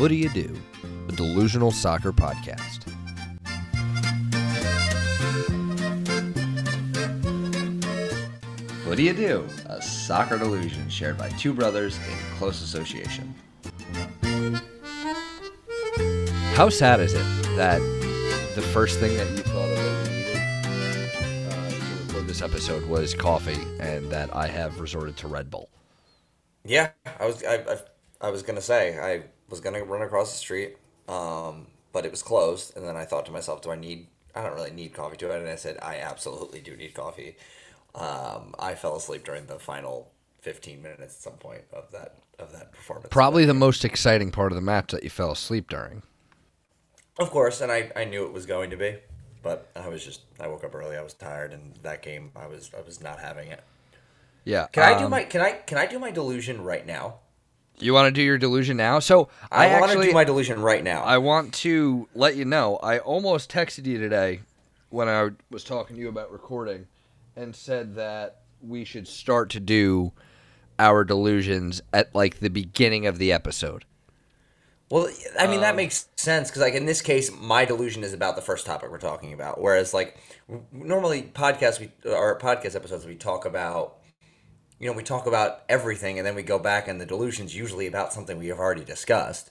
What Do You Do, a delusional soccer podcast. What do you do? A soccer delusion shared by two brothers in close association. How sad is it that the first thing that you thought of that you needed uh, to record this episode was coffee, and that I have resorted to Red Bull? Yeah, I was I, I, I was gonna say I was gonna run across the street, um, but it was closed, and then I thought to myself, do I need? I don't really need coffee to it, and I said I absolutely do need coffee. Um, I fell asleep during the final fifteen minutes at some point of that of that performance. Probably the most exciting part of the match that you fell asleep during. Of course, and I, I knew it was going to be, but I was just I woke up early. I was tired, and that game I was I was not having it. Yeah. Can I do um, my can I can I do my delusion right now? You want to do your delusion now? So I, I, want to do my delusion right now. I want to let you know. I almost texted you today when I was talking to you about recording, and said that we should start to do our delusions at like the beginning of the episode. Well, I mean Um, that makes sense because, like in this case, my delusion is about the first topic we're talking about. Whereas, like normally podcasts, we our podcast episodes, we talk about, you know, we talk about everything, and then we go back, and the delusion's usually about something we have already discussed.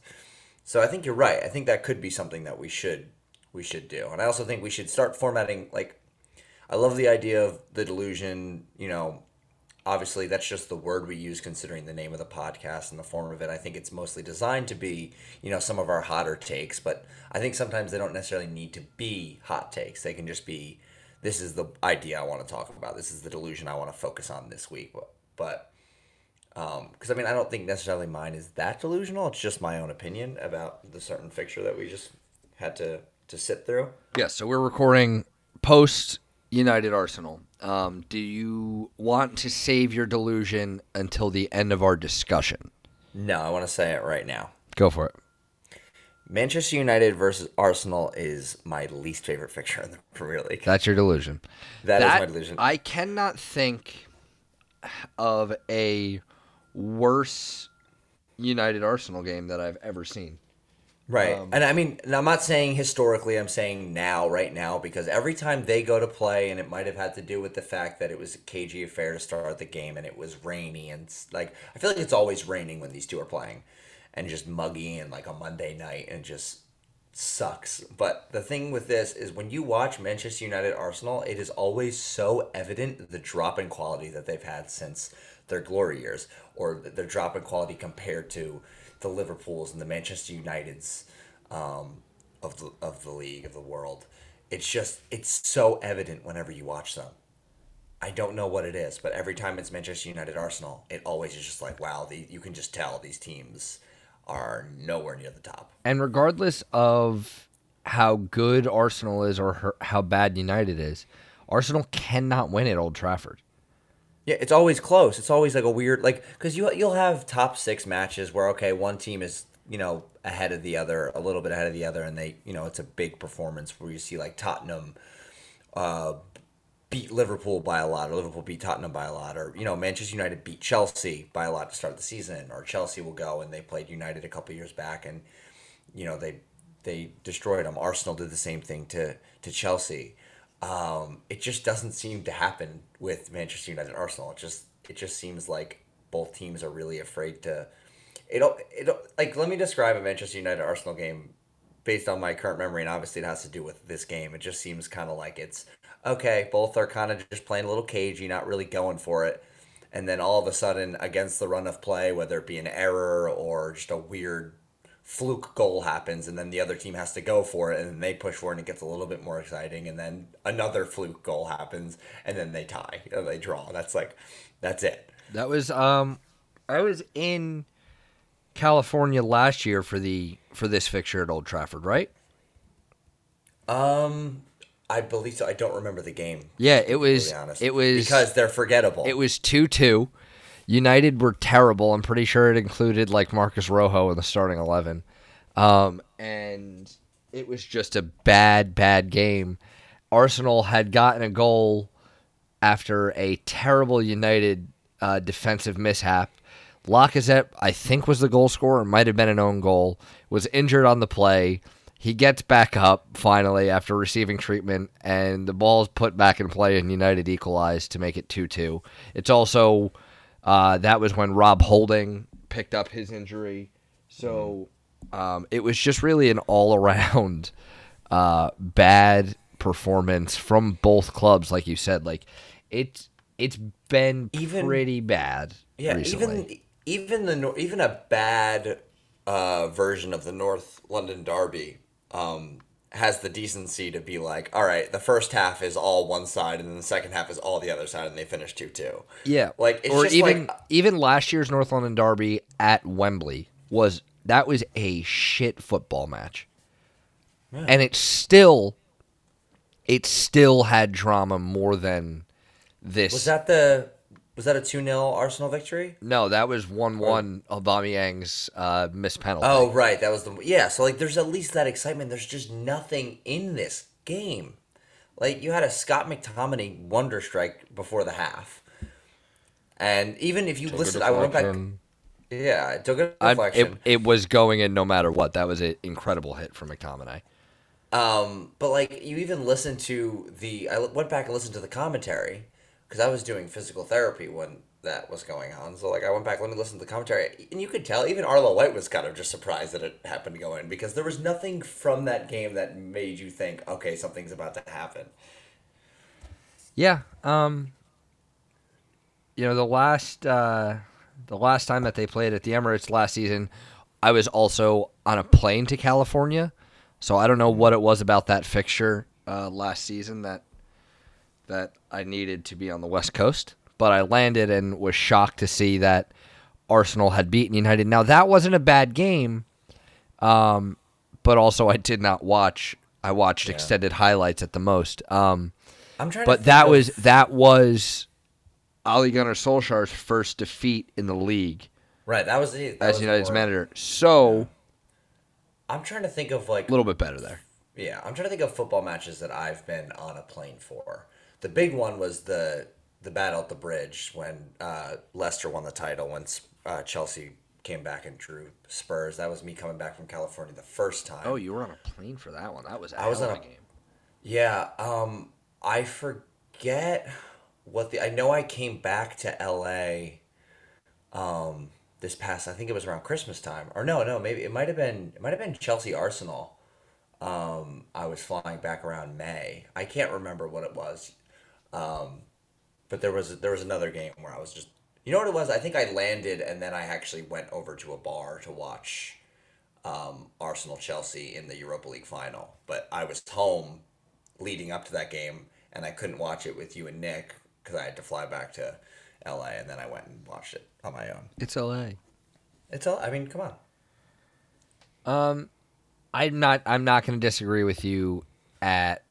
So I think you're right. I think that could be something that we should we should do, and I also think we should start formatting. Like, I love the idea of the delusion. You know, obviously that's just the word we use considering the name of the podcast and the form of it. I think it's mostly designed to be, you know, some of our hotter takes, but I think sometimes they don't necessarily need to be hot takes. They can just be this is the idea I want to talk about. This is the delusion I want to focus on this week. But, but um I mean, I don't think necessarily mine is that delusional. It's just my own opinion about the certain fixture that we just had to to sit through. Yeah, so we're recording post United Arsenal. Um, do you want to save your delusion until the end of our discussion? No, I want to say it right now. Go for it. Manchester United versus Arsenal is my least favorite fixture in the Premier League. That's your delusion. That is my delusion. I cannot think of a worse United Arsenal game that I've ever seen. Right. Um, and I mean, and I'm not saying historically, I'm saying now, right now, because every time they go to play, and it might have had to do with the fact that it was a cagey affair to start the game and it was rainy. And like, I feel like it's always raining when these two are playing and just muggy and like a Monday night and just sucks. But the thing with this is when you watch Manchester United Arsenal, it is always so evident the drop in quality that they've had since their glory years or their drop in quality compared to the Liverpools and the Manchester Uniteds um, of the of the league of the world. It's just it's so evident whenever you watch them. I don't know what it is, but every time it's Manchester United Arsenal, it always is just like wow, the, you can just tell these teams are nowhere near the top. And regardless of how good Arsenal is or her, how bad United is, Arsenal cannot win at Old Trafford. Yeah, it's always close. It's always like a weird like because you you'll have top six matches where okay one team is you know ahead of the other a little bit ahead of the other and they you know it's a big performance where you see like Tottenham uh, beat Liverpool by a lot or Liverpool beat Tottenham by a lot or you know Manchester United beat Chelsea by a lot to start the season or Chelsea will go and they played United a couple years back and you know they they destroyed them. Arsenal did the same thing to to Chelsea. Um, it just doesn't seem to happen with Manchester United and Arsenal. It just it just seems like both teams are really afraid to. It'll it'll like let me describe a Manchester United Arsenal game based on my current memory, and obviously it has to do with this game. It just seems kind of like it's okay. Both are kind of just playing a little cagey, not really going for it, and then all of a sudden, against the run of play, whether it be an error or just a weird fluke goal happens and then the other team has to go for it and then they push for it and it gets a little bit more exciting and then another fluke goal happens and then they tie and they draw that's like that's it That was um I was in California last year for the for this fixture at Old Trafford, right? um i believe so i don't remember the game Yeah, it was honest. it was because they're forgettable It was 2 2. United were terrible. I'm pretty sure it included like Marcos Rojo in the starting 11. Um, and it was just a bad, bad game. Arsenal had gotten a goal after a terrible United uh, defensive mishap. Lacazette, I think, was the goal scorer. Might have been an own goal. Was injured on the play. He gets back up finally after receiving treatment, and the ball is put back in play, and United equalized to make it 2 2. It's also, uh, that was when Rob Holding picked up his injury. So um, it was just really an all around uh, bad performance from both clubs, like you said. Like, it's it's been Even- pretty bad Yeah, recently. even even the even a bad uh, version of the North London Derby um, has the decency to be like, all right, the first half is all one side, and then the second half is all the other side, and they finish two two. Yeah, like it's or just even like even last year's North London Derby at Wembley was that was a shit football match, and it still it still had drama more than this. was that the was that a two 0 Arsenal victory? no, that was one one Aubameyang's uh, missed penalty. Oh right, that was the yeah. So like, there's at least that excitement. There's just nothing in this game. Like you had a Scott McTominay wonder strike before the half, and even if you listen, I went back. Yeah, it took a deflection. it, it was going in no matter what. That was an incredible hit from McTominay. Um, but like you even listen to the, I went back and listened to the commentary because I was doing physical therapy when that was going on. So like I went back, let me listen to the commentary, and you could tell even Arlo White was kind of just surprised that it happened to go in because there was nothing from that game that made you think, okay, something's about to happen. Yeah. Um you know, the last uh the last time that they played at the Emirates last season, I was also on a plane to California. So I don't know what it was about that fixture uh last season that that I needed to be on the West Coast, but I landed and was shocked to see that Arsenal had beaten United. Now that wasn't a bad game. Um but also I did not watch I watched Yeah. extended highlights at the most. Um I'm trying. but think that of- was that was Ole Gunnar Solskjaer's first defeat in the league right. That was it. That as was United's more- manager. So I'm trying to think of like a little bit better there. Yeah, I'm trying to think of football matches that I've been on a plane for. The big one was the the battle at the bridge when uh, Leicester won the title when uh, Chelsea came back and drew Spurs. That was me coming back from California the first time. Oh, you were on a plane for that one. That was I was on a- game. Yeah, um, I forget what the. I know I came back to LA. Um, this past I think it was around Christmas time, or no, no, maybe it might have been it might have been Chelsea Arsenal. Um, I was flying back around May. I can't remember what it was, um, but there was there was another game where I was just you know what it was. I think I landed and then I actually went over to a bar to watch um, Arsenal Chelsea in the Europa League final. But I was home leading up to that game, and I couldn't watch it with you and Nick because I had to fly back to LA, and then I went and watched it on my own. It's LA. It's all. I mean, come on. Um, I'm not. I'm not going to disagree with you at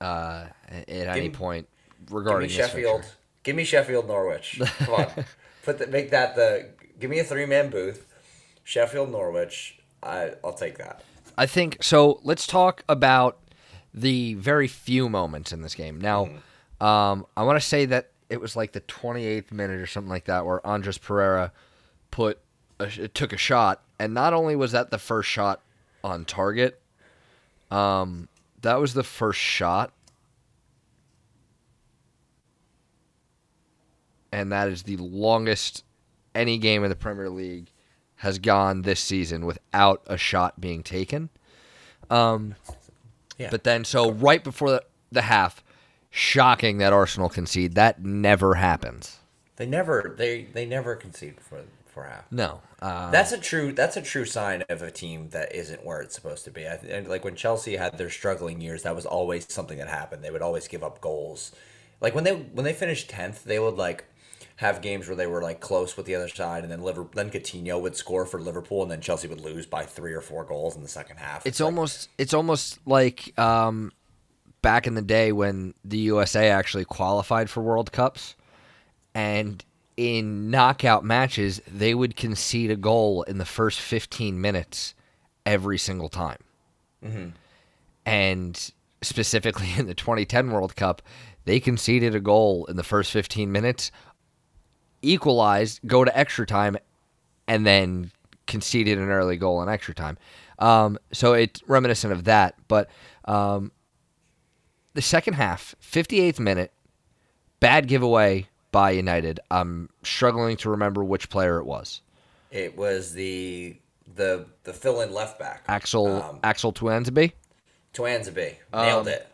uh at any me- point Give me regarding Sheffield. Give me Sheffield Norwich. Come on, put the, make that the. Give me a three man booth. Sheffield Norwich. I I'll take that. I think so. Let's talk about the very few moments in this game. Now, um, I want to say that it was like the 28th minute or something like that, where Andreas Pereira put a, took a shot, and not only was that the first shot on target, um, that was the first shot, and that is the longest any game in the Premier League has gone this season without a shot being taken. Um, Yeah. But then, so right before the, the half, shocking that Arsenal concede. That never happens. They never they they never concede before half. No. Uh, That's a true. That's a true sign of a team that isn't where it's supposed to be. I, and like when Chelsea had their struggling years, that was always something that happened. They would always give up goals. Like when they when they finished tenth, they would like have games where they were like close with the other side, and then Liverpool, then Coutinho would score for Liverpool, and then Chelsea would lose by three or four goals in the second half. it's like- almost it's almost like um, back in the day when the USA actually qualified for World Cups, and in knockout matches they would concede a goal in the first 15 minutes every single time. And specifically in the 2010 World Cup, they conceded a goal in the first 15 minutes equalized, go to extra time, and then conceded an early goal in extra time. Um, so it's reminiscent of that. But um, the second half, 58th minute, bad giveaway by United. I'm struggling to remember which player it was. It was the the the fill in left back. Axel Um, Axel Tuanzebe. Twanzebe. Nailed Um, it.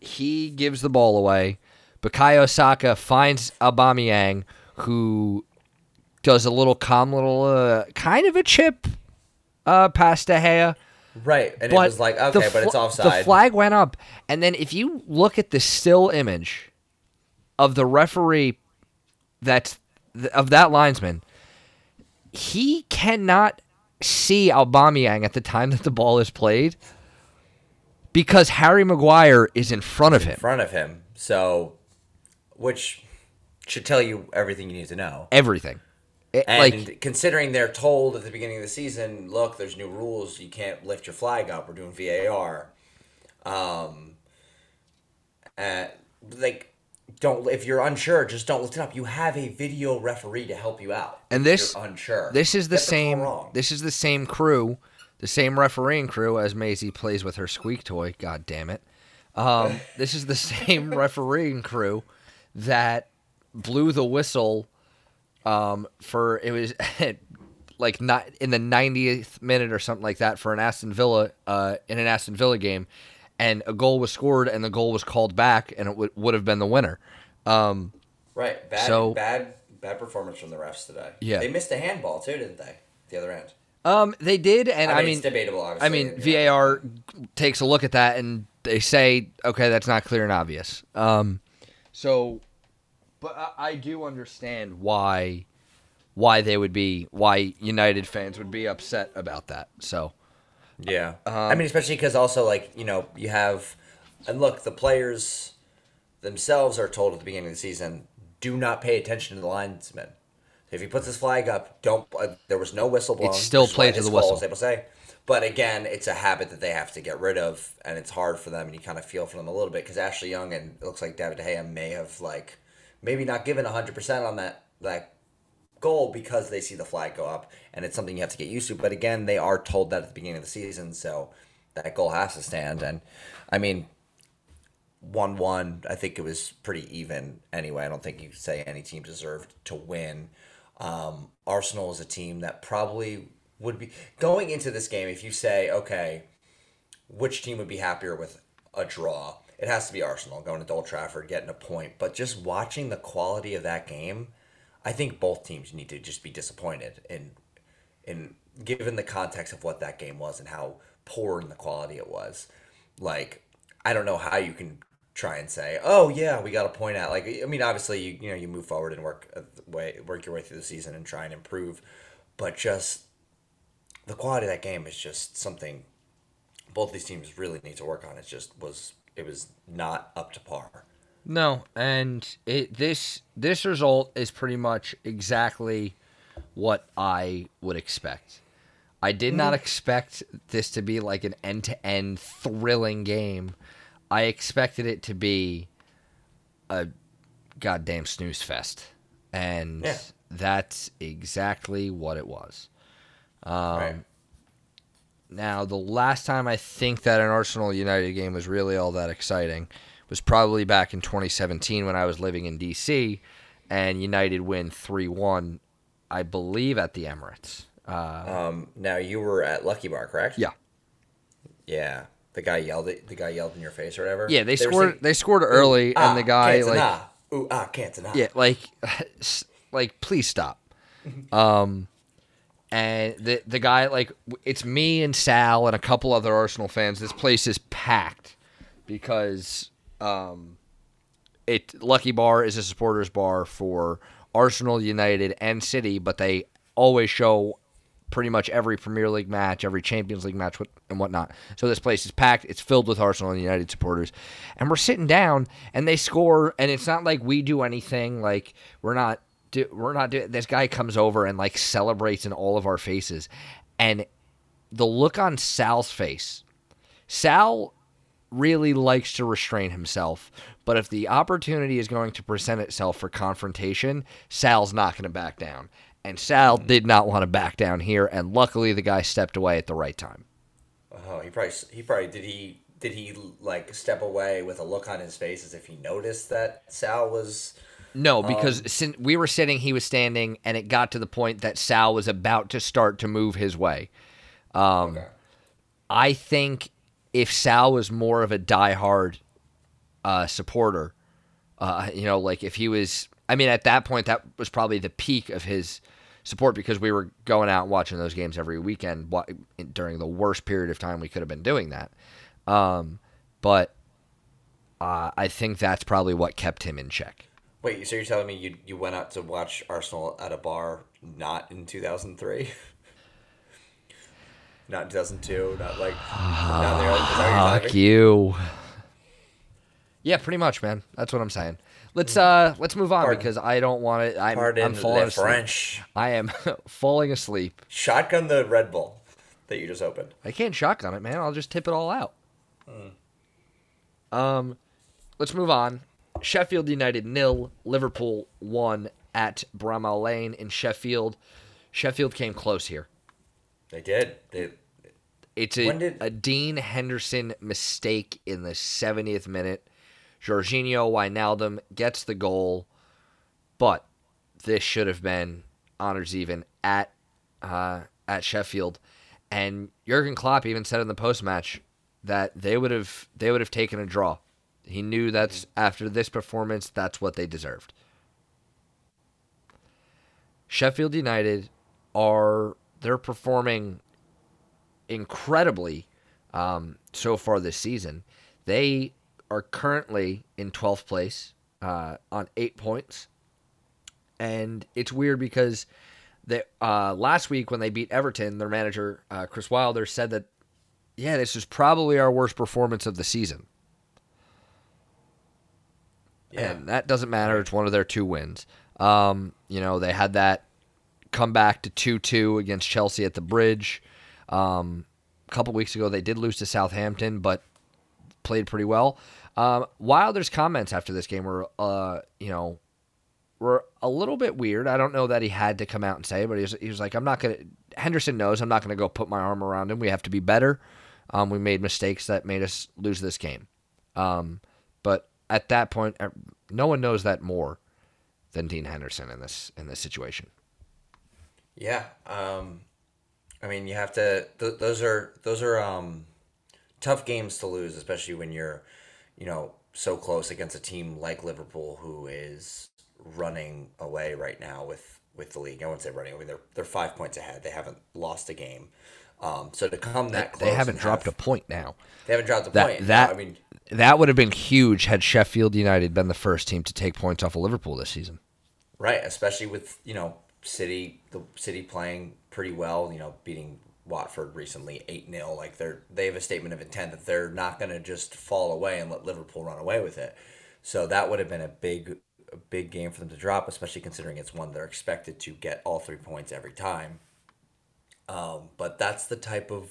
he gives the ball away. Bukayo Saka finds Aubameyang, who does a little calm little uh, kind of a chip uh, past De Gea. Right. And But it was like, okay, but it's offside. The flag went up, and then if you look at the still image of the referee, that's of that linesman, he cannot see Aubameyang at the time that the ball is played because Harry Maguire is in front of him. in front of him. So, which should tell you everything you need to know. Everything. It- And like considering they're told at the beginning of the season, look, there's new rules. You can't lift your flag up. We're doing VAR. Um, uh, like, don't if you're unsure, just don't lift it up. You have a video referee to help you out. And this- you're unsure. This is the same. wrong. This is the same crew, the same refereeing crew as Maisie plays with her squeak toy. God damn it! Um, this is the same refereeing crew that blew the whistle um, for it was like not in the 90th minute or something like that for an Aston Villa uh, in an Aston Villa game, and a goal was scored and the goal was called back and it w- would have been the winner. Um, right. Bad, so- bad, bad performance from the refs today. Yeah. they missed a handball too, didn't they? The other end. um, they did, and I I mean, mean, it's debatable. Obviously. I mean, know. VAR takes a look at that and they say, okay, that's not clear and obvious. Um, so, but I, I do understand why why they would be why United fans would be upset about that. So, Yeah, Um, I mean, especially because also like you know you have, and look, the players themselves are told at the beginning of the season, do not pay attention to the linesman. If he puts his flag up, don't. Uh, there was no whistle blown. It's still Just played let to his the call, whistle. as People say, but again, it's a habit that they have to get rid of, and it's hard for them, and you kind of feel for them a little bit because Ashley Young and it looks like David De Gea may have like maybe not given hundred percent on that that goal because they see the flag go up and it's something you have to get used to. But again, they are told that at the beginning of the season, so that goal has to stand. And I mean, one one, I think it was pretty even anyway. I don't think you could say any team deserved to win. Um, Arsenal is a team that probably would be going into this game. If you say, okay, which team would be happier with a draw? It has to be Arsenal going to Old Trafford, getting a point. But just watching the quality of that game, I think both teams need to just be disappointed and in given the context of what that game was and how poor in the quality it was. Like, I don't know how you can try and say, "Oh yeah, we got a point out." Like, I mean, obviously, you you know, you move forward and work uh, way work your way through the season and try and improve, but just the quality of that game is just something both these teams really need to work on. It just was it was not up to par. No, and it this this result is pretty much exactly what I would expect. I did not expect this to be like an end-to-end thrilling game. I expected it to be a goddamn snooze fest, and Yeah. that's exactly what it was. Um, right. Now, the last time I think that an Arsenal United game was really all that exciting was probably back in 2017 when I was living in DC and United win 3 1, I believe, at the Emirates. Uh, Um, now you were at Lucky Bar, correct? yeah. Yeah. The guy yelled it. The guy yelled in your face or whatever. Yeah, they were scored saying, they scored early "Ah, and the guy like Cantona. Ooh, ah, Cantona. Yeah, like, like, please stop. Um, and the the guy like it's me and Sal and a couple other Arsenal fans. This place is packed because um, it Lucky Bar is a supporters bar for Arsenal, United, and City, but they always show pretty much every Premier League match, every Champions League match, and whatnot. So this place is packed. It's filled with Arsenal and United supporters, and we're sitting down, and they score, and it's not like we do anything. Like we're not, do, we're not doing. This guy comes over and like celebrates in all of our faces, and the look on Sal's face. Sal really likes to restrain himself. But if the opportunity is going to present itself for confrontation, Sal's not going to back down. And Sal did not want to back down here, and luckily the guy stepped away at the right time. Oh, he probably he probably did he did he like step away with a look on his face as if he noticed that Sal was No, because sin we were sitting, he was standing, and it got to the point that Sal was about to start to move his way. Um, okay. I think if Sal was more of a diehard uh, supporter, uh, you know, like if he was, I mean, at that point, that was probably the peak of his support because we were going out and watching those games every weekend during the worst period of time we could have been doing that. Um, but uh, I think that's probably what kept him in check. Wait, so you're telling me you you went out to watch Arsenal at a bar not in 2003? not in 2002, not like not there. Is that what Fuck you. Yeah, pretty much, man. That's what I'm saying. Let's uh let's move on Pardon- because I don't want it. I'm, Pardon I'm falling asleep. French. I am falling asleep. Shotgun the Red Bull that you just opened. I can't shotgun it, man. I'll just tip it all out. Um, let's move on. Sheffield United nil, Liverpool one at Bramall Lane in Sheffield. Sheffield came close here. They did. They It's a, did- a Dean Henderson mistake in the 70th minute. Georginio Wijnaldum gets the goal, but this should have been honors even at uh, at Sheffield. And Jurgen Klopp even said in the post match that they would have they would have taken a draw. He knew that's after this performance, that's what they deserved. Sheffield United are they're performing incredibly um, so far this season. They are currently in 12th place uh, on eight points. And it's weird because they, uh, last week when they beat Everton, their manager, uh, Chris Wilder, said that, yeah, this is probably our worst performance of the season. yeah. And that doesn't matter. It's one of their two wins. Um, you know, they had that comeback to 2 2 against Chelsea at the bridge. Um, a couple weeks ago, they did lose to Southampton, but played pretty well. Um, Wilder's comments after this game were, uh, you know, were a little bit weird. I don't know that he had to come out and say, but he was, he was like, "I'm not gonna." Henderson knows I'm not gonna go put my arm around him. We have to be better. Um, we made mistakes that made us lose this game. Um, but at that point, uh, no one knows that more than Dean Henderson in this in this situation. Yeah. Um, I mean, you have to. Th- those are those are um, tough games to lose, especially when you're, you know, so close against a team like Liverpool, who is running away right now with with the league. I wouldn't say running away. They're they're five points ahead. They haven't lost a game. Um, so to come that close, They haven't dropped have, a point now. They haven't dropped a That point. that I mean, that would have been huge had Sheffield United been the first team to take points off of Liverpool this season. Right, especially with you know City, the City playing pretty well. You know, beating Watford recently eight 0 Like they're they have a statement of intent that they're not going to just fall away and let Liverpool run away with it. So that would have been a big, a big game for them to drop, especially considering it's one they're expected to get all three points every time. Um, but that's the type of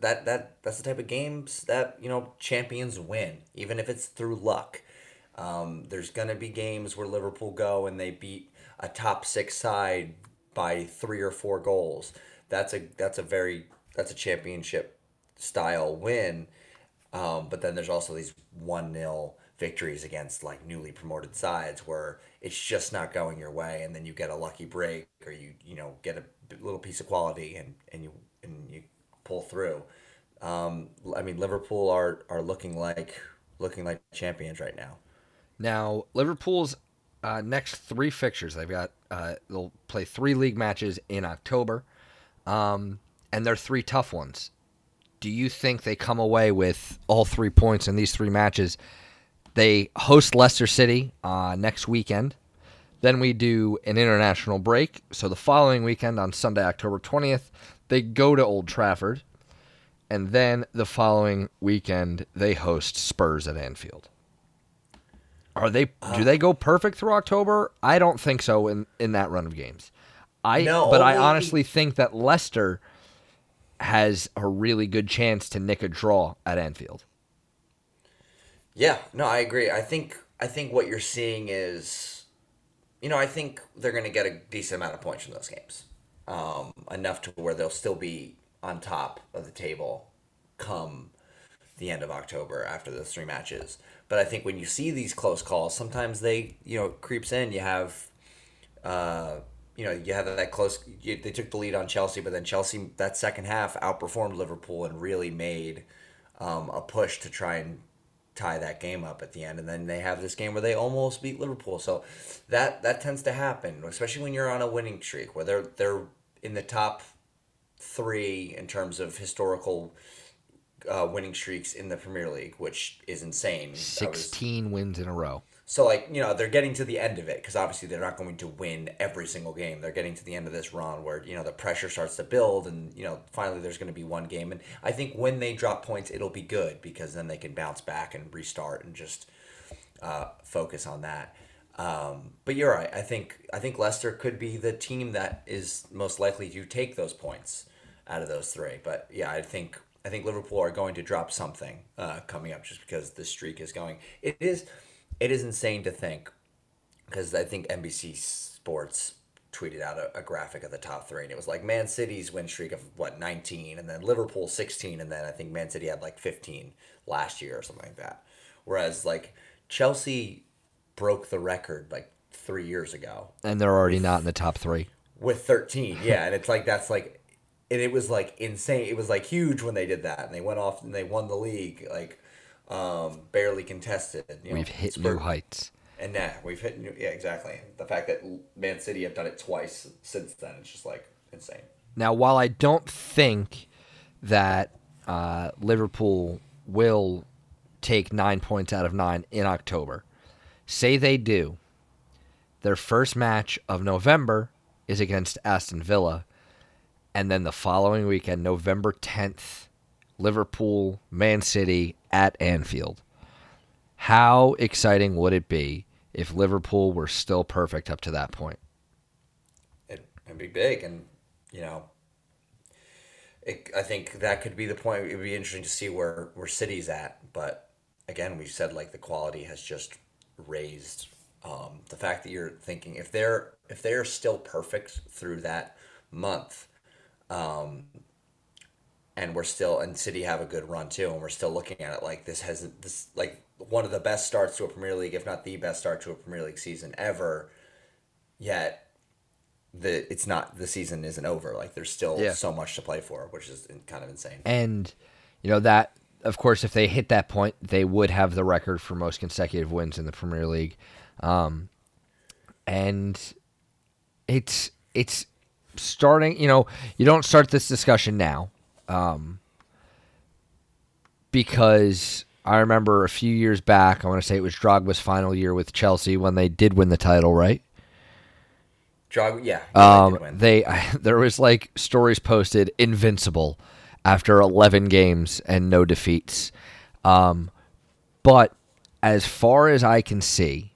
that that that's the type of games that you know champions win, even if it's through luck. Um, there's gonna be games where Liverpool go and they beat a top six side by three or four goals. That's a that's a very that's a championship style win. Um, but then there's also these one 0 victories against like newly promoted sides where it's just not going your way, and then you get a lucky break or you you know get a little piece of quality and and you and you pull through. Um, I mean, Liverpool are are looking like looking like champions right now. Now, Liverpool's uh, next three fixtures, they've got uh, they'll play three league matches in October, um, and they're three tough ones. Do you think they come away with all three points in these three matches? They host Leicester City uh, next weekend. Then we do an international break. So the following weekend on Sunday, October 20th, they go to Old Trafford. And then the following weekend, they host Spurs at Anfield. Are they do they go perfect through October? I don't think so in, in that run of games. I No, but I honestly think that Leicester has a really good chance to nick a draw at Anfield. Yeah, no, I agree. I think I think what you're seeing is, you know, I think they're going to get a decent amount of points from those games, um, enough to where they'll still be on top of the table, come the end of October after those three matches. But I think when you see these close calls, sometimes they, you know, creeps in. You have, uh, you know, you have that close. You, they took the lead on Chelsea, but then Chelsea that second half outperformed Liverpool and really made um, a push to try and tie that game up at the end. And then they have this game where they almost beat Liverpool. So that that tends to happen, especially when you're on a winning streak, where they're they're in the top three in terms of historical uh, winning streaks in the Premier League, which is insane. That was- 16 wins in a row. so like you know they're getting to the end of it because obviously they're not going to win every single game. They're getting to the end of this run where you know the pressure starts to build, and you know finally there's going to be one game. And I think when they drop points, it'll be good because then they can bounce back and restart and just uh, focus on that. Um, but you're right. I think I think Leicester could be the team that is most likely to take those points out of those three. But yeah, I think I think Liverpool are going to drop something uh, coming up just because the streak is going. It is it is insane to think because I think NBC Sports tweeted out a, a graphic of the top three and it was like Man City's win streak of what 19 and then Liverpool 16 and then I think Man City had like 15 last year or something like that. Whereas like Chelsea broke the record like three years ago And they're already not in the top three. with 13 yeah and it's like that's like and it was like insane. It was like huge when they did that and they went off and they won the league like um barely contested you know, We've hit Spur- new heights. and nah we've hit new yeah exactly. The fact that man city have done it twice since then it's just like insane. Now, while I don't think that uh, Liverpool will take nine points out of nine in October, say they do, their first match of November is against Aston Villa, and then the following weekend, November 10th, Liverpool, Man City at Anfield. How exciting would it be if Liverpool were still perfect up to that point? it, it'd be big and you know it, i think that could be the point it would be interesting to see where where city's at but again we said like the quality has just raised um, the fact that you're thinking if they're if they're still perfect through that month um, and we're still and city have a good run too and we're still looking at it like this hasn't this like one of the best starts to a premier league if not the best start to a premier league season ever yet the it's not the season isn't over. Like there's still Yeah. so much to play for, which is kind of insane. And you know that of course if they hit that point, they would have the record for most consecutive wins in the Premier League. Um, and it's it's starting, you know, you don't start this discussion now. Um, because I remember a few years back, I want to say it was Drogba's final year with Chelsea when they did win the title, right? Drog, yeah, yeah, they Um, win. they there was like stories posted invincible after 11 games and no defeats. Um, but as far as I can see,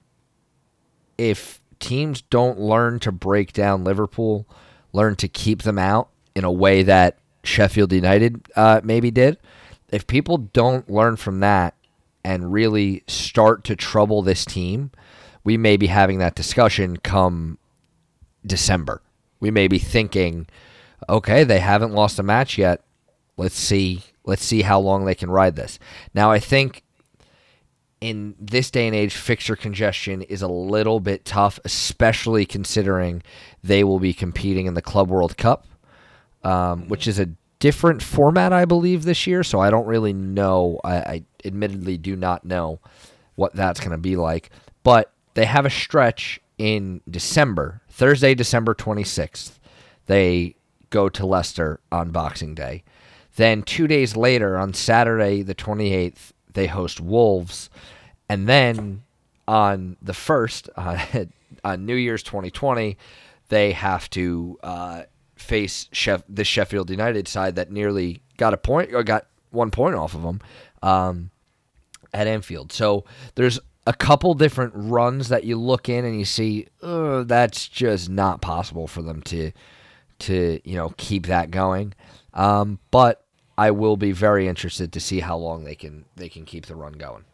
if teams don't learn to break down Liverpool, learn to keep them out in a way that Sheffield United uh, maybe did, if people don't learn from that and really start to trouble this team, we may be having that discussion come December. We may be thinking, okay, they haven't lost a match yet. Let's see. Let's see how long they can ride this. Now, I think in this day and age, fixture congestion is a little bit tough, especially considering they will be competing in the Club World Cup, um, which is a different format, I believe, this year. So I don't really know. I, I admittedly do not know what that's going to be like. But they have a stretch in December, Thursday, December 26th. They go to Leicester on Boxing Day. Then two days later, on Saturday, the 28th, they host Wolves. And then on the 1st, uh, on New Year's 2020, they have to uh, face Sheff- the Sheffield United side that nearly got a point or got one point off of them um, at Anfield. So there's a couple different runs that you look in and you see "Ugh, that's just not possible for them to to you know keep that going. Um, but I will be very interested to see how long they can they can keep the run going.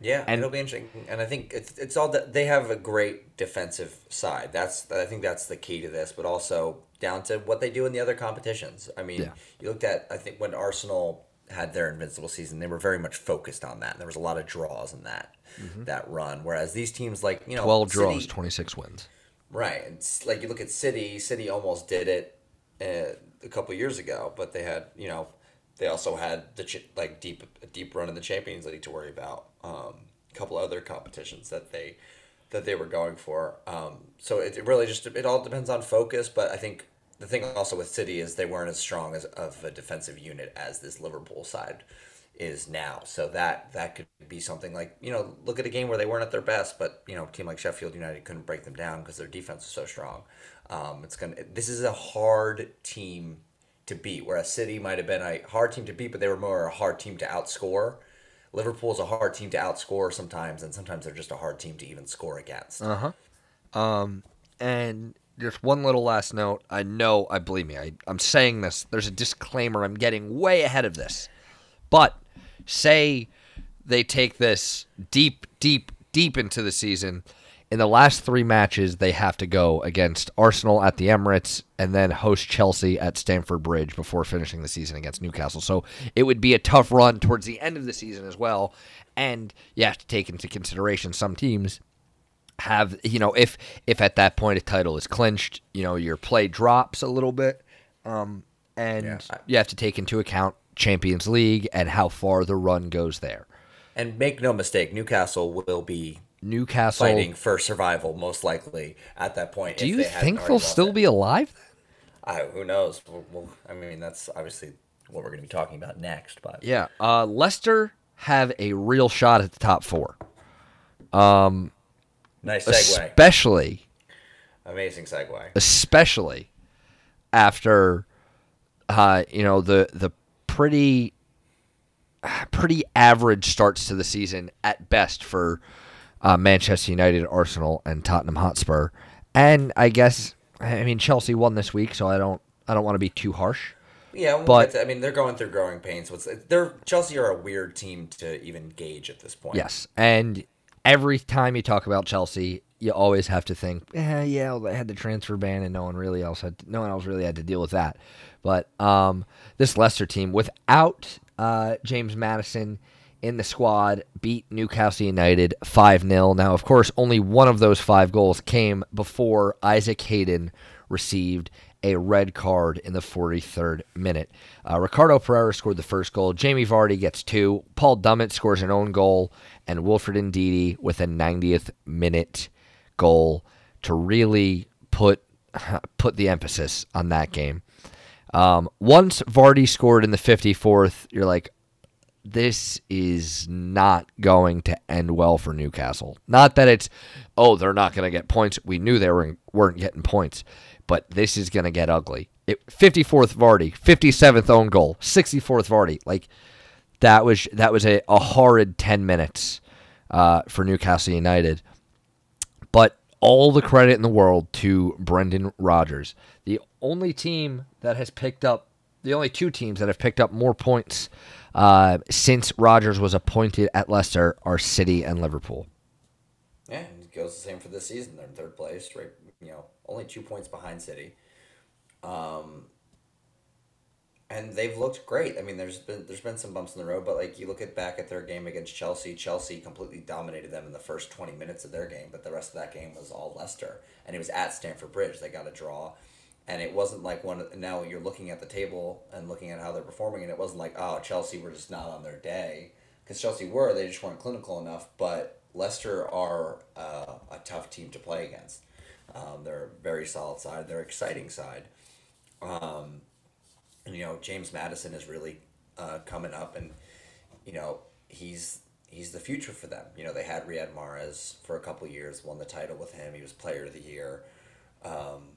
Yeah, And- it'll be interesting, and I think it's it's all that they have a great defensive side. That's I think that's the key to this, but also down to what they do in the other competitions. I mean, Yeah. you looked at I think when Arsenal had their invincible season, they were very much focused on that. There was a lot of draws in that mm-hmm. that run, whereas these teams like you know 12 City- draws, 26 wins. Right. It's like you look at City. City almost did it a couple years ago, but they had you know they also had the ch- like deep deep run in the Champions League to worry about. Um, a couple other competitions that they that they were going for. Um, so it, it really just it all depends on focus. But I think the thing also with City is they weren't as strong as of a defensive unit as this Liverpool side is now. So that that could be something like you know look at a game where they weren't at their best, but you know team like Sheffield United couldn't break them down because their defense was so strong. Um, it's gonna this is a hard team to beat, whereas City might have been a hard team to beat, but they were more a hard team to outscore. Liverpool's a hard team to outscore sometimes, and sometimes they're just a hard team to even score against. Uh huh. And just one little last note. I know, I believe me, I, I'm saying this. There's a disclaimer. I'm getting way ahead of this. But say they take this deep, deep, deep into the season. In the last three matches, they have to go against Arsenal at the Emirates and then host Chelsea at Stamford Bridge before finishing the season against Newcastle. So it would be a tough run towards the end of the season as well. And you have to take into consideration some teams have you know if if at that point a title is clinched you know your play drops a little bit um and Yeah. you have to take into account champions league and how far the run goes there And make no mistake, Newcastle will be newcastle fighting for survival most likely at that point. do you think they'll still it. be alive I, who knows? Well, well, I mean, that's obviously what we're going to be talking about next. But yeah uh leicester have a real shot at the top four nice segue. especially Amazing segue. especially after uh, you know the the pretty pretty average starts to the season at best for uh, Manchester United, Arsenal, and Tottenham Hotspur. And I guess I mean Chelsea won this week, so I don't I don't want to be too harsh. Yeah, we'll But- to- I mean, they're going through growing pains. So it's, they're Chelsea are a weird team to even gauge at this point. Yes, and every time you talk about Chelsea, you always have to think, eh, yeah, well, they had the transfer ban, and no one really else had, no one else really had to deal with that. But um, this Leicester team, without uh, James Maddison in the squad, beat Newcastle United five 0 Now, of course, only one of those five goals came before Isaac Hayden received a red card in the 43rd minute. Uh, Ricardo Pereira scored the first goal. Jamie Vardy gets two. Paul Dummett scores an own goal, and Wilfred Ndidi with a 90th minute goal to really put put the emphasis on that game. Um, once Vardy scored in the 54th, you're like, this is not going to end well for Newcastle. Not that it's, oh, they're not going to get points. We knew they were, weren't getting points, but this is going to get ugly. It, 54th Vardy, 57th own goal, 64th Vardy. Like that was that was a, a horrid 10 minutes uh, for Newcastle United. But all the credit in the world to Brendan Rodgers. The only team that has picked up, the only two teams that have picked up more points uh, since Rodgers was appointed at Leicester are City and Liverpool. Yeah, it goes the same for this season. They're in third place, right? You know, only two points behind City. Um, and they've looked great. I mean, there's been there's been some bumps in the road, but like you look at back at their game against Chelsea, Chelsea completely dominated them in the first twenty minutes of their game, but the rest of that game was all Leicester, and it was at Stamford Bridge. They got a draw, and it wasn't like one. Now you're looking at the table and looking at how they're performing, and it wasn't like oh Chelsea were just not on their day because Chelsea were they just weren't clinical enough, but Leicester are uh, a tough team to play against. Um, they're a very solid side. They're exciting side. Um, and, you know, James Maddison is really uh, coming up, and you know he's he's the future for them. You know, they had Riyad Mahrez for a couple years, won the title with him. He was Player of the Year. Um,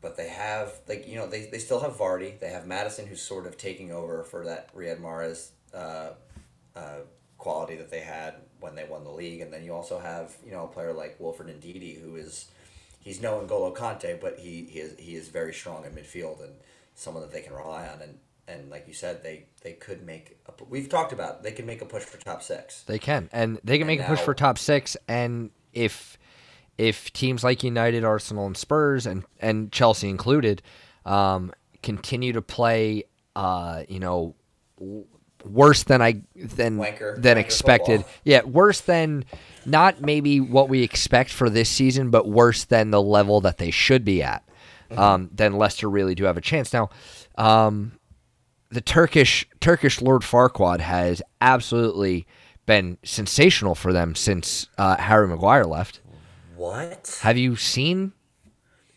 but they have like you know they, they still have Vardy. They have Maddison who's sort of taking over for that Riyad Mahrez uh, uh, quality that they had when they won the league, and then you also have you know a player like Wilfred Ndidi who is he's no N'Golo Kanté, but he he is he is very strong in midfield and someone that they can rely on. And and like you said, they they could make. A, we've talked about they can make a push for top six. They can, and they can And make a push for top six. And if if teams like United, Arsenal, and Spurs, and and Chelsea included, um, continue to play, uh, you know, worse than I than Wanker- than wanker expected. football. Yeah, worse than not maybe what we expect for this season, but worse than the level that they should be at. Mm-hmm. Um, then Leicester really do have a chance now. Um, the Turkish Turkish Lord Farquaad has absolutely been sensational for them since uh, Harry Maguire left. What? Have you seen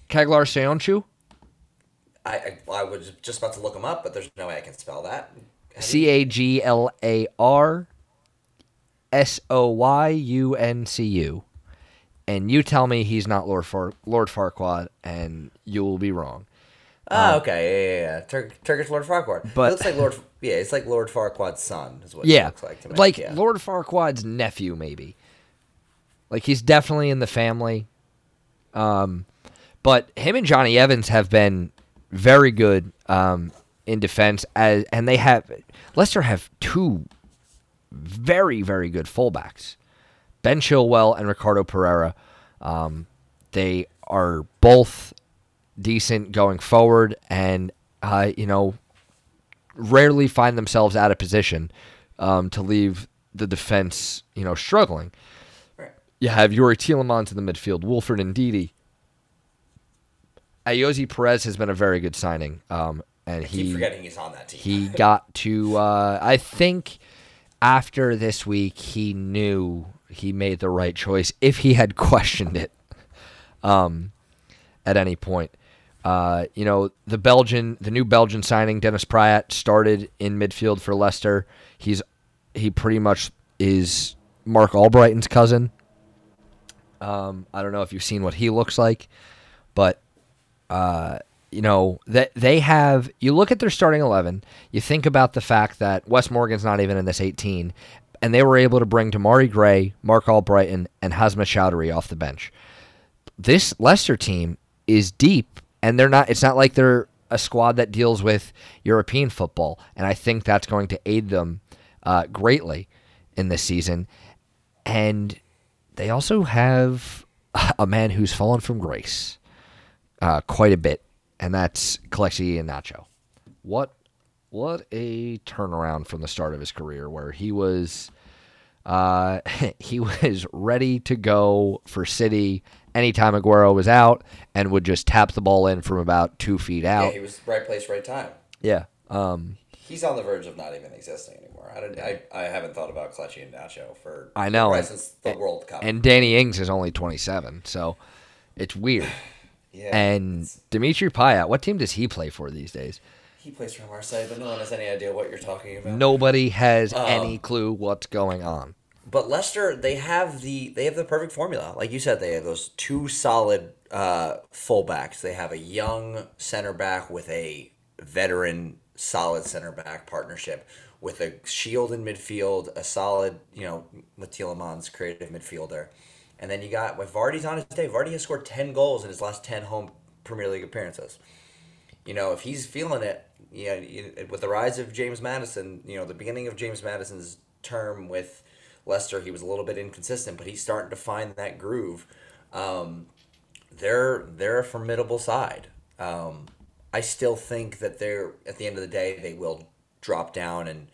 Çağlar Söyüncü? I, I I was just about to look him up, but there's no way I can spell that. C A G L A R S O Y U N C U. And you tell me he's not Lord Far- Lord Farquaad, and you will be wrong. Oh, okay, yeah, yeah, yeah. Tur- Turkish Lord Farquaad. But- it looks like Lord. Yeah, it's like Lord Farquaad's son. Is what it Yeah, looks like to me. like yeah. Lord Farquaad's nephew, maybe. Like he's definitely in the family. Um, but him and Jonny Evans have been very good um, in defense, as and they have Leicester have two very very good fullbacks, Ben Chilwell and Ricardo Pereira. Um, they are both decent going forward, and uh, you know rarely find themselves out of position um, to leave the defense, you know, struggling. You have Youri Tielemans in the midfield, Wolford and Didi. Ayoze Perez has been a very good signing, um, and I keep he forgetting he's on that team. he got to. Uh, I think after this week, he knew he made the right choice. If he had questioned it, um, at any point, uh, you know, the Belgian, the new Belgian signing, Dennis Praet, started in midfield for Leicester. He's he pretty much is Marc Albrighton's cousin. Um, I don't know if you've seen what he looks like, but uh, you know that they have. You look at their starting eleven. You think about the fact that Wes Morgan's not even in this eighteen, and they were able to bring Demarai Gray, Marc Albrighton, and Hamza Choudhury off the bench. This Leicester team is deep, and they're not. It's not like they're a squad that deals with European football, and I think that's going to aid them uh, greatly in this season. And they also have a man who's fallen from grace uh, quite a bit, and that's Kelechi Iheanacho. What what a turnaround from the start of his career, where he was uh, he was ready to go for City anytime Aguero was out, and would just tap the ball in from about two feet yeah, out. he was right place, right time. Yeah. Um, He's on the verge of not even existing. I don't. I, I haven't thought about Kelechi Iheanacho for I know, right and- since the World Cup. and Danny Ings is only 27, so it's weird. yeah, And Dimitri Payet, what team does he play for these days? he plays for Marseille, but no one has any idea what you're talking about. Nobody has Um, any clue what's going on. But Leicester, they have the they have the perfect formula. Like you said, they have those two solid uh, fullbacks. They have a young center back with a veteran solid center back partnership with a shield in midfield, a solid you know with Tielemans creative midfielder, and then you got with Vardy's on his day. Vardy has scored ten goals in his last ten home Premier League appearances. You know if he's feeling it, yeah, you- with the rise of James Maddison, you know the beginning of James Maddison's term with Leicester, he was a little bit inconsistent, but he's starting to find that groove. Um, they're they're a formidable side. Um, I still think that they're at the end of the day they will drop down and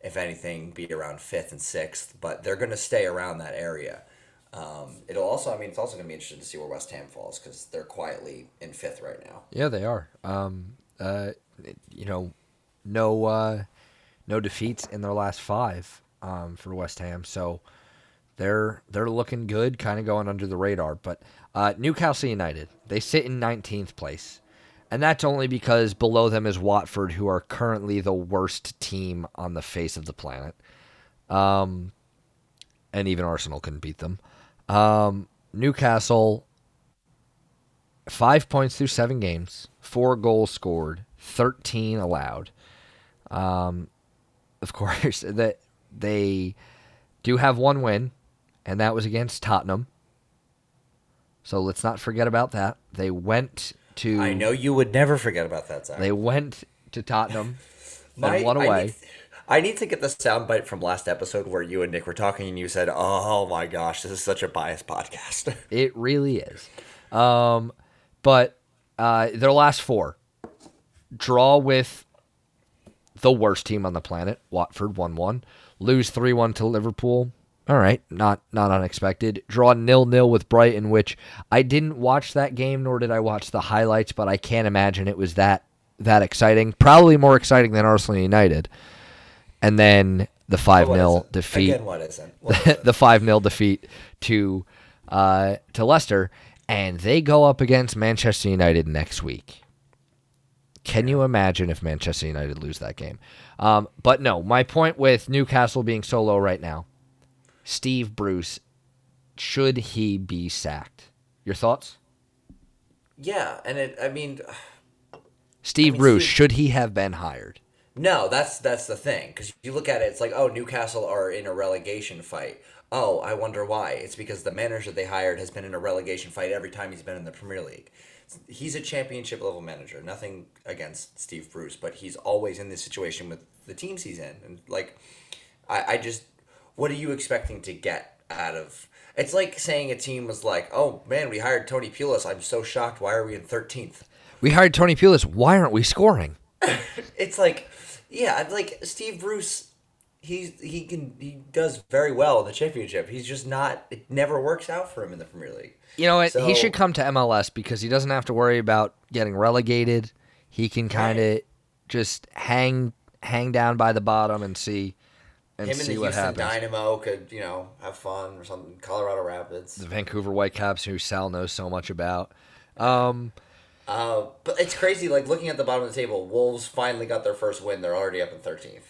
if anything be around fifth and sixth, but they're going to stay around that area. Um, it'll also, I mean, it's also going to be interesting to see where West Ham falls because they're quietly in fifth right now. Yeah, they are. Um, uh, you know, no, uh, no defeats in their last five um, for West Ham, so they're they're looking good, kind of going under the radar. But uh, Newcastle United, they sit in 19th place, and that's only because below them is Watford, who are currently the worst team on the face of the planet. Um, and even Arsenal couldn't beat them. Um, Newcastle five points through seven games, four goals scored, thirteen allowed. Um, of course, that they do have one win, and that was against Tottenham. So let's not forget about that. They went to I know you would never forget about that, Zach. they went to Tottenham and one I away. need, I need to get the soundbite from last episode where you and Nick were talking and you said, "Oh my gosh, this is such a biased podcast." It really is. Um, but uh, their last four draw with the worst team on the planet, Watford, one one. Lose three one to Liverpool. All right, not not unexpected. Draw nil nil with Brighton, which I didn't watch that game, nor did I watch the highlights, but I can't imagine it was that that exciting. Probably more exciting than Arsenal United. And then the five What 0 isn't? defeat Again, what isn't? What isn't? the five 0 defeat to uh, to Leicester, and they go up against Manchester United next week. Can you imagine if Manchester United lose that game? Um, but no, my point with Newcastle being so low right now, Steve Bruce, should he be sacked? Your thoughts? yeah, and it. I mean, Steve mean, Bruce, Steve- should he have been hired? no, that's that's the thing because you look at it, it's like, oh, Newcastle are in a relegation fight. Oh, I wonder why. It's because the manager they hired has been in a relegation fight every time he's been in the Premier League. He's a championship level manager. Nothing against Steve Bruce, but he's always in this situation with the teams he's in, and like, I, I just, what are you expecting to get out of? It's like saying a team was like, oh man, we hired Tony Pulis. I'm so shocked. Why are we in thirteenth? We hired Tony Pulis. Why aren't we scoring? it's like yeah like steve bruce he's he can he does very well in the championship he's just not it never works out for him in the premier league You know what? he should come to MLS because he doesn't have to worry about getting relegated. He can kind of just hang hang down by the bottom and see and him and see the what houston happens. dynamo could you know have fun or something colorado rapids the Vancouver Whitecaps, who Sal knows so much about. Um, uh, but it's crazy like looking at the bottom of the table wolves finally got their first win they're already up in 13th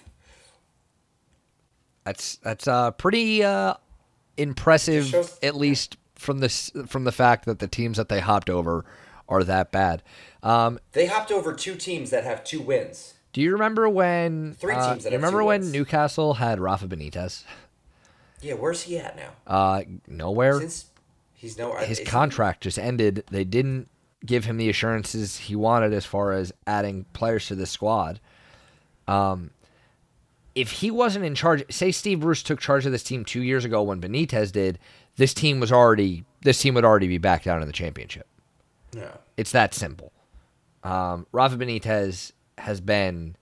that's that's uh, pretty uh, impressive, Shows- at least from this from the fact that the teams that they hopped over are that bad. Um, they hopped over two teams that have two wins do you remember when? Three uh, teams that you have remember two when wins. Newcastle had Rafa Benitez? yeah where's he at now Uh, nowhere. since he's no his is he- contract just ended. They didn't give him the assurances he wanted as far as adding players to the squad. Um, if he wasn't in charge, say Steve Bruce took charge of this team two years ago when Benitez did, this team was already this team would already be back down in the championship. no It's that simple. Um, Rafa Benitez has been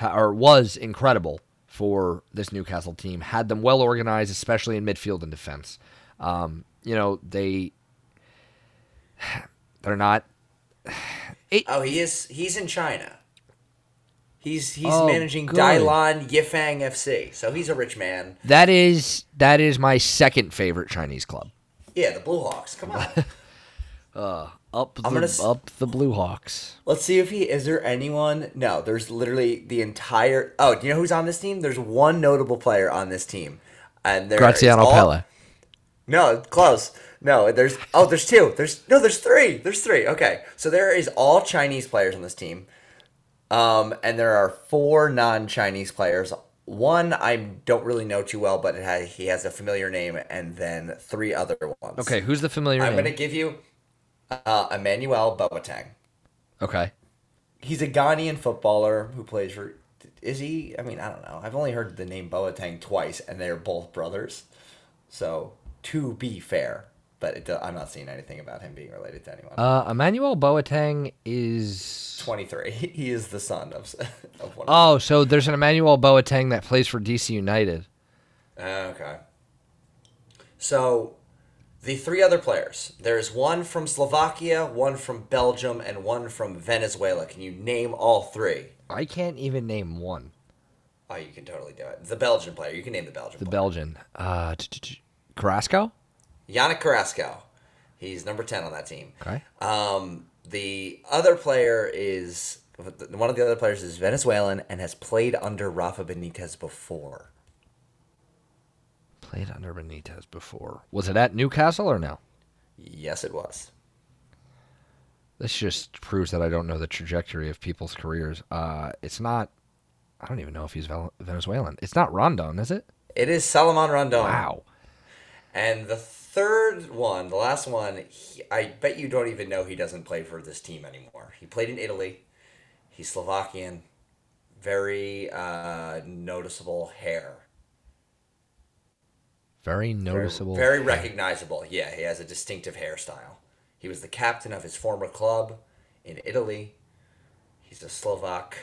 or was incredible for this Newcastle team. Had them well organized, especially in midfield and defense. Um, you know they they're not. Oh, he is. He's in China. He's he's Oh, managing good. Dalian Yifang FC, so he's a rich man. That is that is my second favorite Chinese club. Yeah, the Blue Hawks. Come on. Up the I'm gonna s- up the Blue Hawks. Let's see if he is there anyone. No, there's literally the entire. Oh, do you know who's on this team? There's one notable player on this team, and there Graziano all- Pelle. No, close. No, there's oh, there's two. There's no, there's three. There's three. Okay, so there is all Chinese players on this team, um, and there are four non-Chinese players. One I don't really know too well, but it has, he has a familiar name, and then three other ones. Okay, who's the familiar name? I'm name? gonna give you uh, Emmanuel Boateng. Okay. He's a Ghanaian footballer who plays for. Is he? I mean, I don't know. I've only heard the name Boateng twice, and they're both brothers. So, to be fair, but it, I'm not seeing anything about him being related to anyone. Uh, Emmanuel Boateng is 23. He is the son of, of one. Oh, so there's an Emmanuel Boateng that plays for DC United. Okay. So, the three other players. There's one from Slovakia, one from Belgium, and one from Venezuela. Can you name all three? I can't even name one. Oh, you can totally do it. The Belgian player. You can name the Belgian The player. Belgian. Uh, Carrasco? Yannick Carrasco. He's number 10 on that team. Okay. Um, the other player is one of the other players is Venezuelan and has played under Rafa Benitez before. Played under Benitez before. Was it at Newcastle or no? Yes, it was. This just proves that I don't know the trajectory of people's careers. Uh, it's not. I don't even know if he's Venezuelan. It's not Rondon, is it? It is Salomon Rondon. Wow. And the third one, the last one, he, I bet you don't even know he doesn't play for this team anymore. He played in Italy. He's Slovakian. very uh, noticeable hair. Very noticeable. Very, very recognizable. Yeah, he has a distinctive hairstyle. He was the captain of his former club in Italy. He's a Slovak.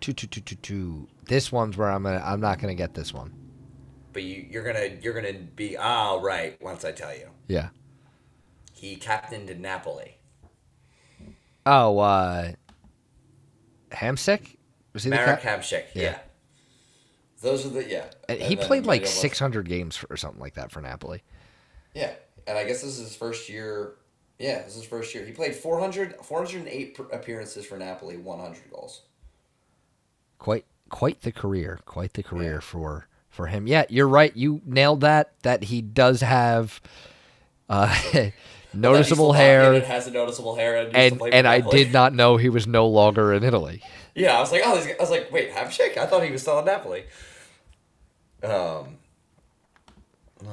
Two, two, two, two, two. This one's where I'm gonna. I'm not gonna get this one. But you, you're gonna you're gonna be all right once I tell you. Yeah. He captained Napoli. Oh, uh, Hamsik? Was he Marek the cap-. Yeah. Yeah. Those are the yeah. And And he played like 600 games for, or something like that for Napoli. Yeah, and I guess this is his first year. Yeah, this is his first year. He played 400, 408 appearances for Napoli, 100 goals. Quite, quite the career. Quite the career Yeah. for for him. Yeah, you're right. You nailed that. That he does have uh, noticeable hair, It has a noticeable hair, and, and and I did not know he was no longer in Italy. Yeah, I was like, oh, I was like, wait, Hamšík? I thought he was still in Napoli. Um,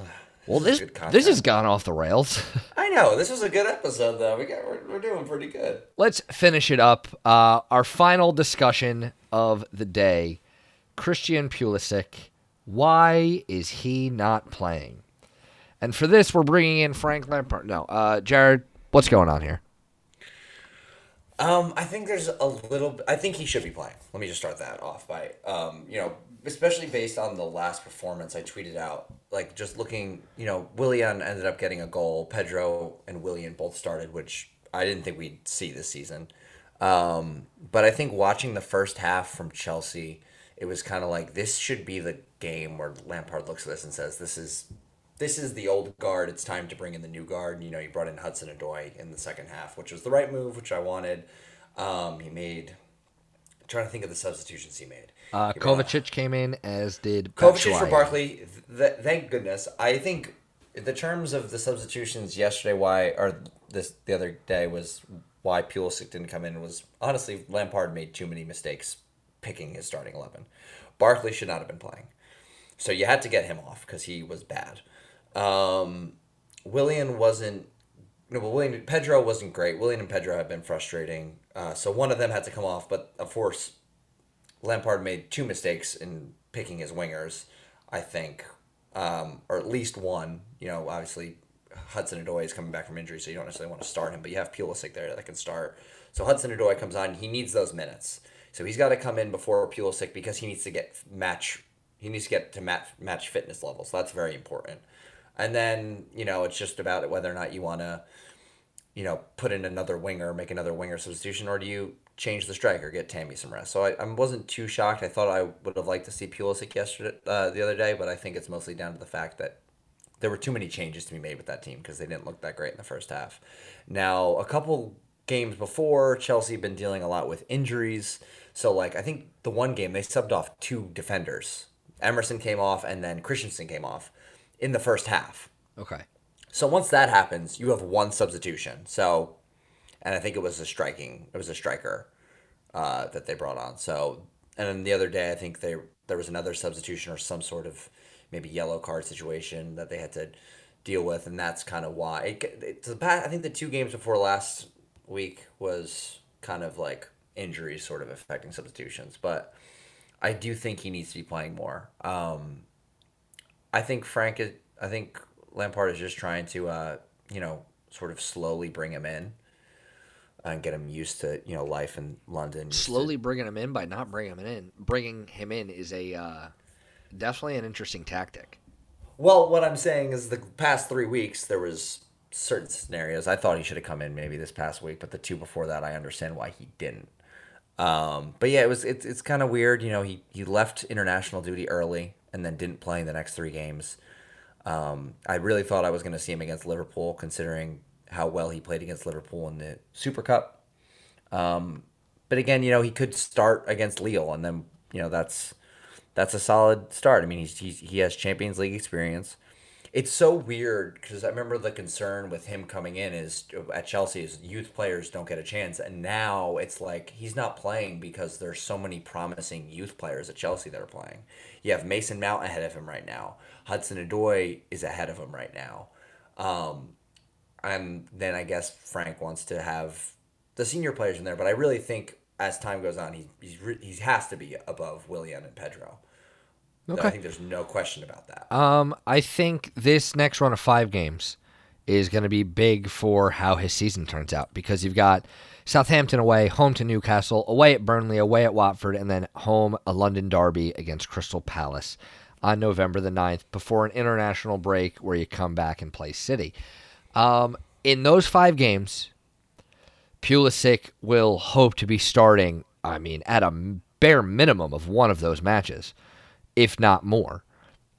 Well, This this this has gone off the rails. I know this was a good episode though. We got we're, we're doing pretty good. Let's finish it up. Uh, our final discussion of the day: Christian Pulisic. Why is he not playing? And for this, we're bringing in Frank Lampard. No, uh, Jared, what's going on here? Um, I think there's a little. I think he should be playing. Let me just start that off by, um, you know, especially based on the last performance I tweeted out. Like just looking, you know, Willian ended up getting a goal. Pedro and Willian both started, which I didn't think we'd see this season. Um, but I think watching the first half from Chelsea, it was kind of like this should be the game where Lampard looks at this and says, "This is." This is the old guard. It's time to bring in the new guard. You know, he brought in Hudson Odoi in the second half, which was the right move, which I wanted. Um, he made. I'm trying to think of the substitutions he made. Uh, He Kovacic came in as did Kovacic for Batshuayi. Barkley. Th- thank goodness. I think the terms of the substitutions yesterday, why or this the other day was why Pulisic didn't come in was honestly Lampard made too many mistakes picking his starting eleven. Barkley should not have been playing, so you had to get him off because he was bad. Um, Willian wasn't. No, but Willian Pedro wasn't great. Willian and Pedro have been frustrating. Uh, so one of them had to come off, but of course, Lampard made two mistakes in picking his wingers, I think, um, or at least one. You know, obviously Hudson Odoi is coming back from injury, so you don't necessarily want to start him, but you have Pulisic there that can start. So Hudson Odoi comes on, he needs those minutes. So he's got to come in before Pulisic because he needs to get match. He needs to get to match match fitness levels. So that's very important. And then you know it's just about whether or not you want to you know, put in another winger, make another winger substitution, or do you change the striker, get Tammy some rest? So I, I wasn't too shocked. I thought I would have liked to see Pulisic yesterday, uh, the other day, but I think it's mostly down to the fact that there were too many changes to be made with that team because they didn't look that great in the first half. Now, a couple games before, Chelsea had been dealing a lot with injuries. So, like, I think the one game they subbed off two defenders. Emerson came off, and then Christensen came off in the first half. Okay. So once that happens, you have one substitution. So, and I think it was a striking. It was a striker uh, that they brought on. So, and then the other day, I think they there was another substitution or some sort of maybe yellow card situation that they had to deal with, and that's kind of why. It, it's the past, I think the two games before last week was kind of like injuries sort of affecting substitutions, but I do think he needs to be playing more. Um, I think Frank is. I think Lampard is just trying to, uh, you know, sort of slowly bring him in and get him used to, you know, life in London. used to- Slowly bringing him in by not bringing him in. Bringing him in is a uh, definitely an interesting tactic. Well, what I'm saying is the past three weeks there was certain scenarios. I thought he should have come in maybe this past week, but the two before that, I understand why he didn't. Um, but yeah, it was it's it's kind of weird. You know, he he left international duty early and then didn't play in the next three games. Um, I really thought I was going to see him against Liverpool, considering how well he played against Liverpool in the Super Cup. Um, but again, you know, he could start against Lille, and then you know that's that's a solid start. I mean, he's, he's he has Champions League experience. It's so weird because I remember the concern with him coming in is at Chelsea is youth players don't get a chance, and now it's like he's not playing because there's so many promising youth players at Chelsea that are playing. You have Mason Mount ahead of him right now. Hudson Odoi is ahead of him right now. Um, and then I guess Frank wants to have the senior players in there, but I really think as time goes on, he he's, he has to be above Willian and Pedro. Okay. I think there's no question about that. Um, I think this next run of five games is going to be big for how his season turns out because you've got Southampton away, home to Newcastle, away at Burnley, away at Watford, and then home a London derby against Crystal Palace on November the 9th before an international break where you come back and play City. Um, in those five games, Pulisic will hope to be starting, I mean, at a bare minimum of one of those matches, if not more.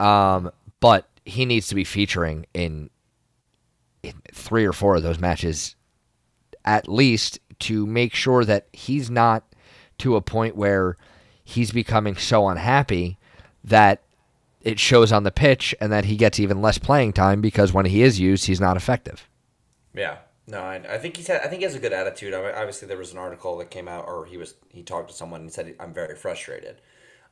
Um, but he needs to be featuring in, in three or four of those matches at least to make sure that he's not to a point where he's becoming so unhappy that it shows on the pitch and that he gets even less playing time because when he is used, he's not effective. Yeah. No, I, I think he's had, I think he has a good attitude. I mean, obviously, there was an article that came out, or he was he talked to someone and said, "I'm very frustrated,"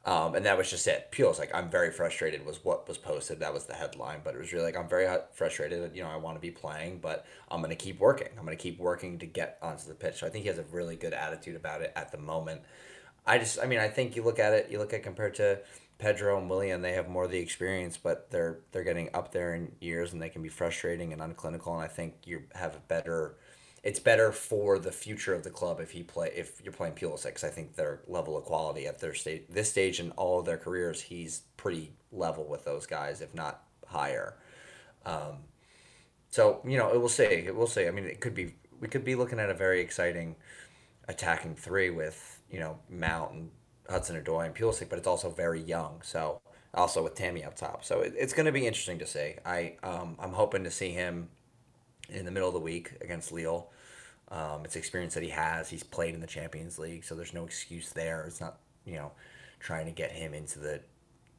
um, and that was just it. Pule's like, "I'm very frustrated," was what was posted. That was the headline, but it was really like, "I'm very frustrated. You know, I want to be playing, but I'm going to keep working. I'm going to keep working to get onto the pitch." So I think he has a really good attitude about it at the moment. I just, I mean, I think you look at it, you look at compared to Pedro and Willian, they have more of the experience, but they're they're getting up there in years, and they can be frustrating and unclinical. And I think you have a better. It's better for the future of the club if he play if you're playing Pulisic. Because I think their level of quality at their state this stage in all of their careers, he's pretty level with those guys, if not higher. Um, so you know, it will say it will say. I mean, it could be we could be looking at a very exciting attacking three with you know Mount and Hudson Odoi and Pulisic, but it's also very young. So also with Tammy up top, so it, it's going to be interesting to see. I um, I'm hoping to see him in the middle of the week against Lille. Um, it's experience that he has. He's played in the Champions League, so there's no excuse there. It's not you know trying to get him into the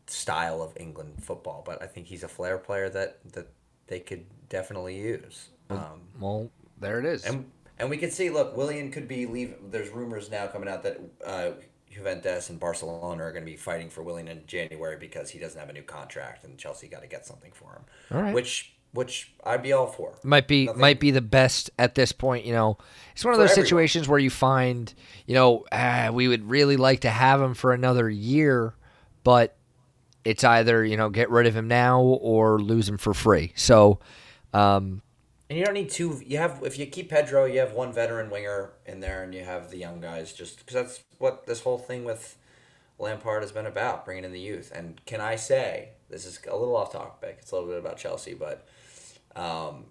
style of England football, but I think he's a flair player that that they could definitely use. Um, well, there it is. And and we could see, look, Willian could be leave. There's rumors now coming out that uh, Juventus and Barcelona are going to be fighting for Willian in January because he doesn't have a new contract, and Chelsea got to get something for him. All right. Which which I'd be all for. Might be Nothing. might be the best at this point. You know, it's one of those everyone. situations where you find, you know, ah, we would really like to have him for another year, but it's either you know get rid of him now or lose him for free. So. Um, and you don't need two. You have if you keep Pedro, you have one veteran winger in there, and you have the young guys. Just because that's what this whole thing with Lampard has been about, bringing in the youth. And can I say this is a little off topic? It's a little bit about Chelsea, but um,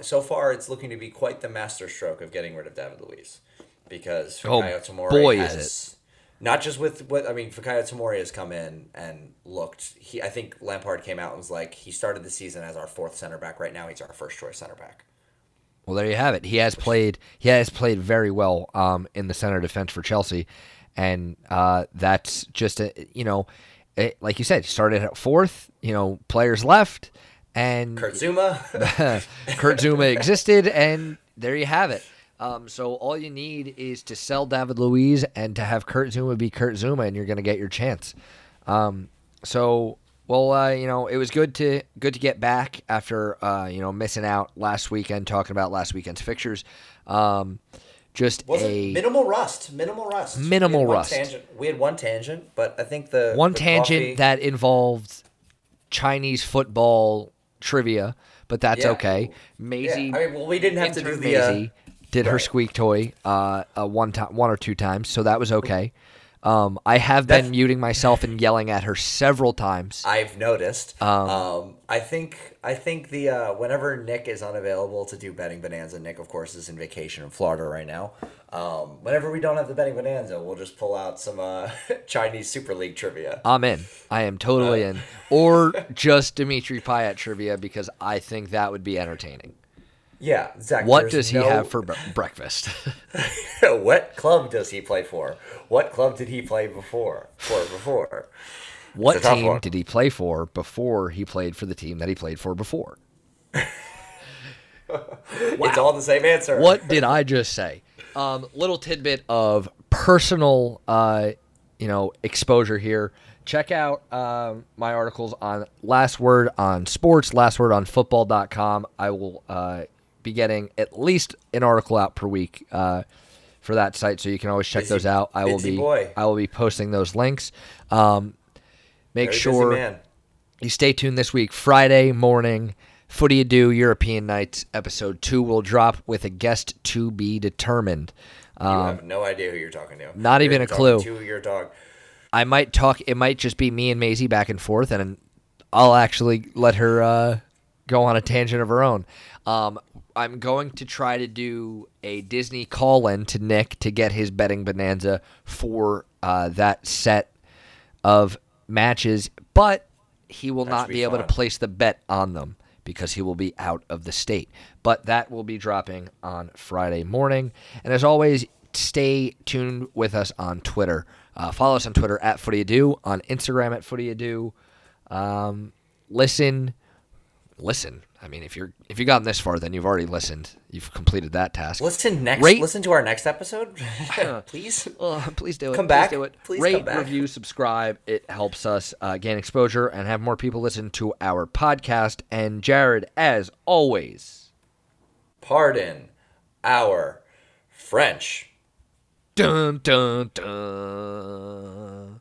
so far it's looking to be quite the masterstroke of getting rid of David Luiz because oh, Tomori boy has, is it not just with what I mean, Fikayo Tomori has come in and looked. He, I think Lampard came out and was like, he started the season as our fourth center back. Right now, he's our first choice center back. Well, there you have it. He has played. He has played very well um, in the center defense for Chelsea, and uh, that's just a you know, it, like you said, he started at fourth. You know, players left, and Kurt Zouma. Kurt Zouma existed, and there you have it. Um, so all you need is to sell David Luiz and to have Kurt Zouma be Kurt Zouma, and you're going to get your chance. Um, so well, uh, you know, it was good to good to get back after uh, you know missing out last weekend talking about last weekend's fixtures. Um, just was a minimal rust, minimal rust, minimal we rust. Tangent. We had one tangent, but I think the one the tangent coffee... that involved Chinese football trivia, but that's yeah. okay. Maisie, yeah. I mean, well, we didn't have to do the. Uh, did right. her squeak toy uh, uh, one time, one or two times, so that was okay. Um, I have That's, been muting myself and yelling at her several times. I've noticed. Um, um, I think I think the uh, whenever Nick is unavailable to do betting bonanza, Nick of course is in vacation in Florida right now. Um, whenever we don't have the betting bonanza, we'll just pull out some uh, Chinese Super League trivia. I'm in. I am totally uh, in. Or just Dimitri Payet trivia because I think that would be entertaining. Yeah, Zach. What does he no... have for breakfast? what club does he play for? What club did he play before? For before. What team did he play for before he played for the team that he played for before? wow. It's all the same answer. what did I just say? Um, little tidbit of personal, uh, you know, exposure here. Check out um, my articles on Last Word on Sports, Last Word on Football.com. I will uh, be getting at least an article out per week uh, for that site, so you can always check Busy- those out. I will be boy. I will be posting those links. Um, make Very sure you stay tuned this week. Friday morning, Footy Ado European Nights episode two will drop with a guest to be determined. You Um, have no idea who you're talking to. not You're even a clue. To your dog. I might talk. It might just be me and Maisie back and forth, and I'll actually let her uh, go on a tangent of her own. Um, I'm going to try to do a Disney call-in to Nick to get his betting bonanza for uh, that set of matches, but he will That not be, be able to place the bet on them because he will be out of the state. But that will be dropping on Friday morning. And as always, stay tuned with us on Twitter. Uh, follow us on Twitter at FootyAdo, on Instagram at FootyAdo. Um, listen, listen. I mean, if you're if you've gotten this far, then you've already listened. You've completed that task. Listen next. Rate- Listen to our next episode, please. Oh, please do it. Come Please back. do it. Please Rate, come back. review, subscribe. It helps us uh, gain exposure and have more people listen to our podcast. And Jared, as always, Pardon our French. dun dun dun.